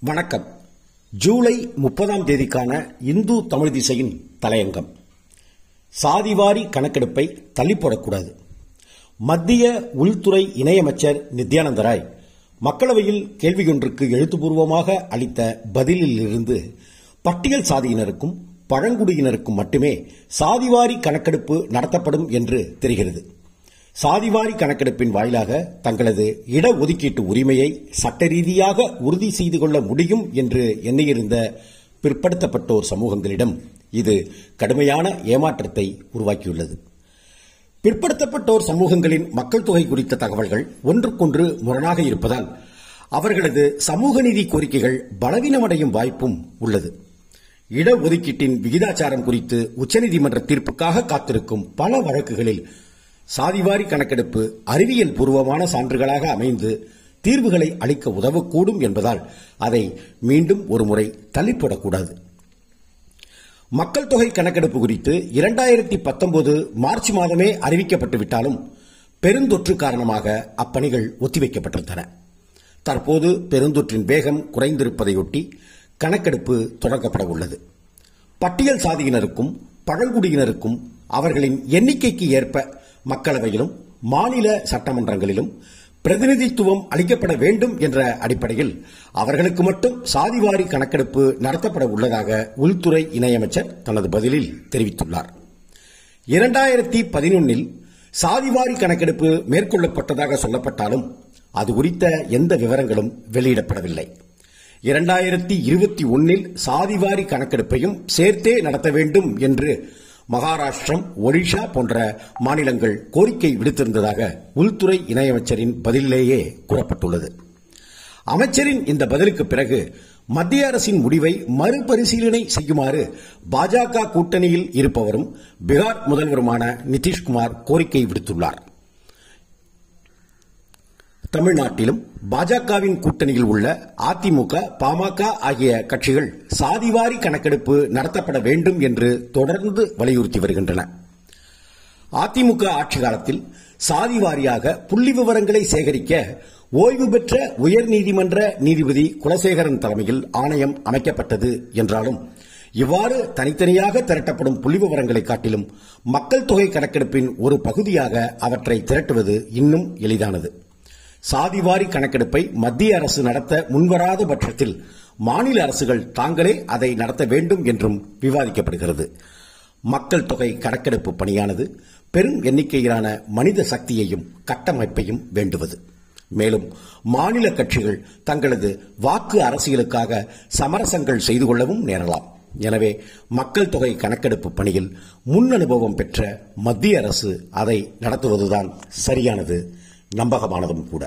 வணக்கம். ஜூலை முப்பதாம் தேதிக்கான இந்து தமிழ் திசையின் தலையங்கம். சாதிவாரி கணக்கெடுப்பை தள்ளிப்போடக்கூடாது. மத்திய உள்துறை இணையமைச்சர் நித்யானந்த ராய் மக்களவையில் கேள்வியொன்றுக்கு எழுத்துப்பூர்வமாக அளித்த பதிலிலிருந்து பட்டியல் சாதியினருக்கும் பழங்குடியினருக்கும் மட்டுமே சாதிவாரி கணக்கெடுப்பு நடத்தப்படும் என்று தெரிகிறது. சாதிவாரி கணக்கெடுப்பின் வாயிலாக தங்களது இடஒதுக்கீட்டு உரிமையை சட்ட ரீதியாக உறுதி செய்து கொள்ள முடியும் என்று எண்ணியிருந்த பிற்படுத்தப்பட்டோர் சமூகங்களிடம் இது கடுமையான ஏமாற்றத்தை உருவாக்கியுள்ளது. பிற்படுத்தப்பட்டோர் சமூகங்களின் மக்கள் தொகை குறித்த தகவல்கள் ஒன்றுக்கொன்று முரணாக இருப்பதால் அவர்களது சமூக நீதி கோரிக்கைகள் பலவீனமடையும் வாய்ப்பும் உள்ளது. இடஒதுக்கீட்டின் விகிதாச்சாரம் குறித்து உச்சநீதிமன்ற தீர்ப்புக்காக காத்திருக்கும் பல வழக்குகளில் சாதிவாரி கணக்கெடுப்பு அறிவியல் பூர்வமான சான்றுகளாக அமைந்து தீர்வுகளை அளிக்க உதவக்கூடும் என்பதால் அதை மீண்டும் ஒருமுறை தள்ளிப்படக்கூடாது. மக்கள் தொகை கணக்கெடுப்பு குறித்து இரண்டாயிரத்தி பத்தொன்பது மார்ச் மாதமே அறிவிக்கப்பட்டுவிட்டாலும் பெருந்தொற்று காரணமாக அப்பணிகள் ஒத்திவைக்கப்பட்டிருந்தன. தற்போது பெருந்தொற்றின் வேகம் குறைந்திருப்பதையொட்டி கணக்கெடுப்பு தொடங்கப்பட உள்ளது. பட்டியல் சாதியினருக்கும் பழங்குடியினருக்கும் அவர்களின் எண்ணிக்கைக்கு ஏற்ப மக்களவையிலும் மாநில சட்டமன்றங்களிலும் பிரதிநிதித்துவம் அளிக்கப்பட வேண்டும் என்ற அடிப்படையில் அவர்களுக்கு மட்டும் சாதிவாரி கணக்கெடுப்பு நடத்தப்பட உள்ளதாக உள்துறை இணையமைச்சர் தனது பதிலில் தெரிவித்துள்ளார். இரண்டாயிரத்தி பதினொன்னில் சாதிவாரி கணக்கெடுப்பு மேற்கொள்ளப்பட்டதாக சொல்லப்பட்டாலும் அது குறித்த எந்த விவரங்களும் வெளியிடப்படவில்லை. இரண்டாயிரத்தி இருபத்தி ஒன்னில் சாதிவாரி கணக்கெடுப்பையும் சேர்த்தே நடத்த வேண்டும் என்று மகாராஷ்டிரம் ஒடிஷா போன்ற மாநிலங்கள் கோரிக்கை விடுத்திருந்ததாக உள்துறை இணையமைச்சரின் பதிலேயே கூறப்பட்டுள்ளது. அமைச்சரின் இந்த பதிலுக்கு பிறகு மத்திய அரசின் முடிவை மறுபரிசீலனை செய்யுமாறு பாஜக கூட்டணியில் இருப்பவரும் பீகார் முதல்வருமான நிதிஷ்குமார் கோரிக்கை விடுத்துள்ளார். தமிழ்நாட்டிலும் பாஜகவின் கூட்டணியில் உள்ள அதிமுக பாமக ஆகிய கட்சிகள் சாதிவாரி கணக்கெடுப்பு நடத்தப்பட வேண்டும் என்று தொடர்ந்து வலியுறுத்தி வருகின்றன. அதிமுக ஆட்சி காலத்தில் சாதி வாரியாக புள்ளி விவரங்களை சேகரிக்க ஓய்வு பெற்ற உயர்நீதிமன்ற நீதிபதி குலசேகரன் தலைமையில் ஆணையம் அமைக்கப்பட்டது என்றாலும் இவ்வாறு தனித்தனியாக திரட்டப்படும் புள்ளி விவரங்களை காட்டிலும் மக்கள் தொகை கணக்கெடுப்பின் ஒரு பகுதியாக அவற்றை திரட்டுவது இன்னும் எளிதானது. சாதிவாரி கணக்கெடுப்பை மத்திய அரசு நடத்த முன்வராத பட்சத்தில் மாநில அரசுகள் தாங்களே அதை நடத்த வேண்டும் என்றும் விவாதிக்கப்படுகிறது. மக்கள் தொகை கணக்கெடுப்பு பணியானது பெரும் எண்ணிக்கையிலான மனித சக்தியையும் கட்டமைப்பையும் வேண்டுவது. மேலும் மாநில கட்சிகள் தங்களது வாக்கு அரசியலுக்காக சமரசங்கள் செய்து கொள்ளவும் நேரலாம். எனவே மக்கள் தொகை கணக்கெடுப்பு பணியில் முன் அனுபவம் பெற்ற மத்திய அரசு அதை நடத்துவதுதான் சரியானது நம்பகமானதும் கூட.